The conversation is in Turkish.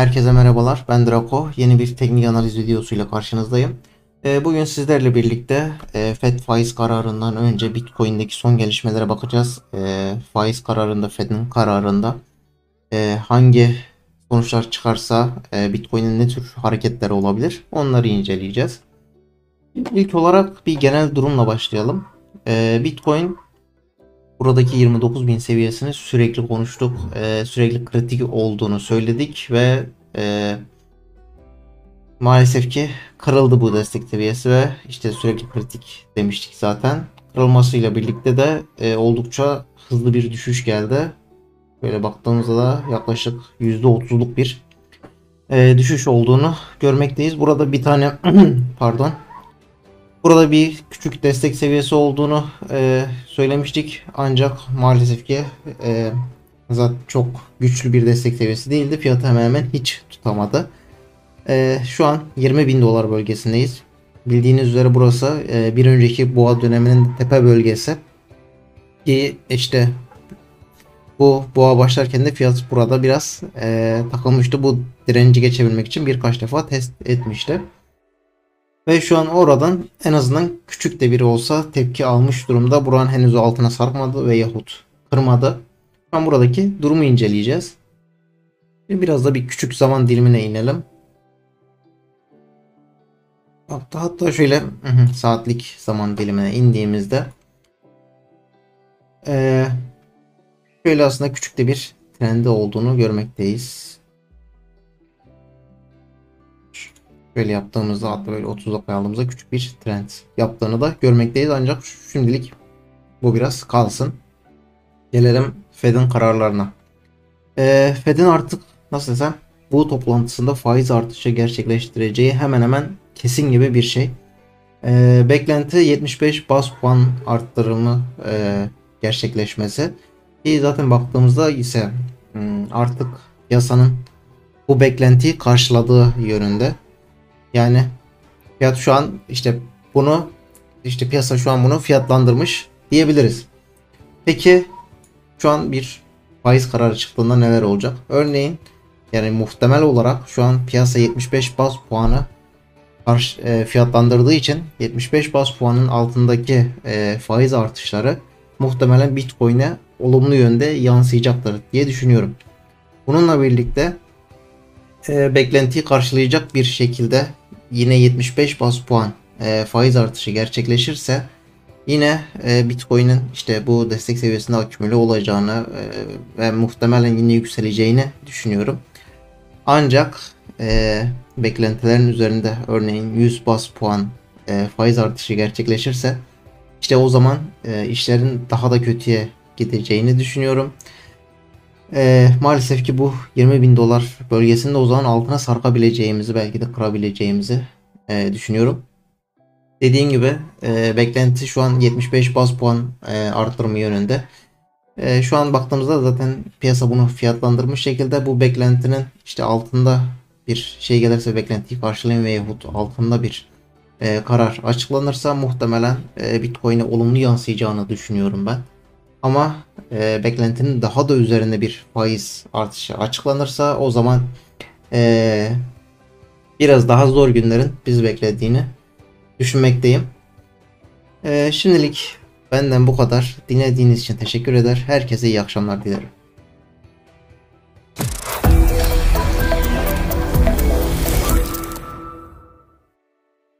Herkese merhabalar. Ben Draco. Yeni bir teknik analiz videosuyla karşınızdayım. Ee, Bugün sizlerle birlikte e, FED faiz kararından önce Bitcoin'deki son gelişmelere bakacağız. E, Faiz kararında, FED'in kararında e, hangi sonuçlar çıkarsa e, Bitcoin'in ne tür hareketleri olabilir onları inceleyeceğiz. İlk olarak bir genel durumla başlayalım. E, Bitcoin buradaki 29.000 seviyesini sürekli konuştuk. Ee, sürekli kritik olduğunu söyledik ve e, maalesef ki kırıldı bu destek seviyesi ve işte sürekli kritik demiştik zaten. Kırılmasıyla birlikte de e, oldukça hızlı bir düşüş geldi. Böyle baktığımızda da yaklaşık %30'luk bir e, düşüş olduğunu görmekteyiz. Burada bir tane pardon Burada bir küçük destek seviyesi olduğunu e, söylemiştik. Ancak maalesef ki e, zaten çok güçlü bir destek seviyesi değildi. Fiyatı hemen hemen hiç tutamadı. E, şu an 20 bin dolar bölgesindeyiz. Bildiğiniz üzere burası e, bir önceki boğa döneminin tepe bölgesi. Ki işte bu boğa başlarken de fiyat burada biraz e, takılmıştı. Bu direnci geçebilmek için birkaç defa test etmişti. Ve şu an oradan en azından küçük de biri olsa tepki almış durumda. Buranın henüz altına sarkmadı ve yahut kırmadı. Şu an buradaki durumu inceleyeceğiz. Biraz da bir küçük zaman dilimine inelim. Hatta, hatta şöyle saatlik zaman dilimine indiğimizde şöyle aslında küçük de bir trendi olduğunu görmekteyiz. Böyle yaptığımızda hatta böyle 30'a koyaldığımızda küçük bir trend yaptığını da görmekteyiz. Ancak şimdilik bu biraz kalsın. Gelelim Fed'in kararlarına. Ee, Fed'in artık nasıl desem bu toplantısında faiz artışı gerçekleştireceği hemen hemen kesin gibi bir şey. Ee, beklenti 75 bas puan arttırımı e, gerçekleşmesi. Ki zaten baktığımızda ise hmm, artık yasanın bu beklentiyi karşıladığı yönünde. Yani fiyat şu an işte bunu işte piyasa şu an bunu fiyatlandırmış diyebiliriz. Peki şu an bir faiz kararı çıktığında neler olacak? Örneğin yani muhtemel olarak şu an piyasa 75 bas puanı e, fiyatlandırdığı için 75 bas puanın altındaki e, faiz artışları muhtemelen Bitcoin'e olumlu yönde yansıyacaktır diye düşünüyorum. Bununla birlikte e, beklentiyi karşılayacak bir şekilde yine 75 bas puan e, faiz artışı gerçekleşirse yine e, Bitcoin'in işte bu destek seviyesinde akümüle olacağını e, ve muhtemelen yine yükseleceğini düşünüyorum. Ancak e, beklentilerin üzerinde örneğin 100 bas puan e, faiz artışı gerçekleşirse işte o zaman e, işlerin daha da kötüye gideceğini düşünüyorum. E, maalesef ki bu 20 bin dolar bölgesinde o zaman altına sarkabileceğimizi belki de kırabileceğimizi e, düşünüyorum. Dediğim gibi e, beklenti şu an 75 bas puan e, arttırma yönünde. E, şu an baktığımızda zaten piyasa bunu fiyatlandırmış şekilde bu beklentinin işte altında bir şey gelirse beklentiyi karşılayın veyahut altında bir e, karar açıklanırsa muhtemelen e, Bitcoin'e olumlu yansıyacağını düşünüyorum ben. Ama e, beklentinin daha da üzerinde bir faiz artışı açıklanırsa o zaman e, biraz daha zor günlerin bizi beklediğini düşünmekteyim. E, şimdilik benden bu kadar. Dinlediğiniz için teşekkür eder. Herkese iyi akşamlar dilerim.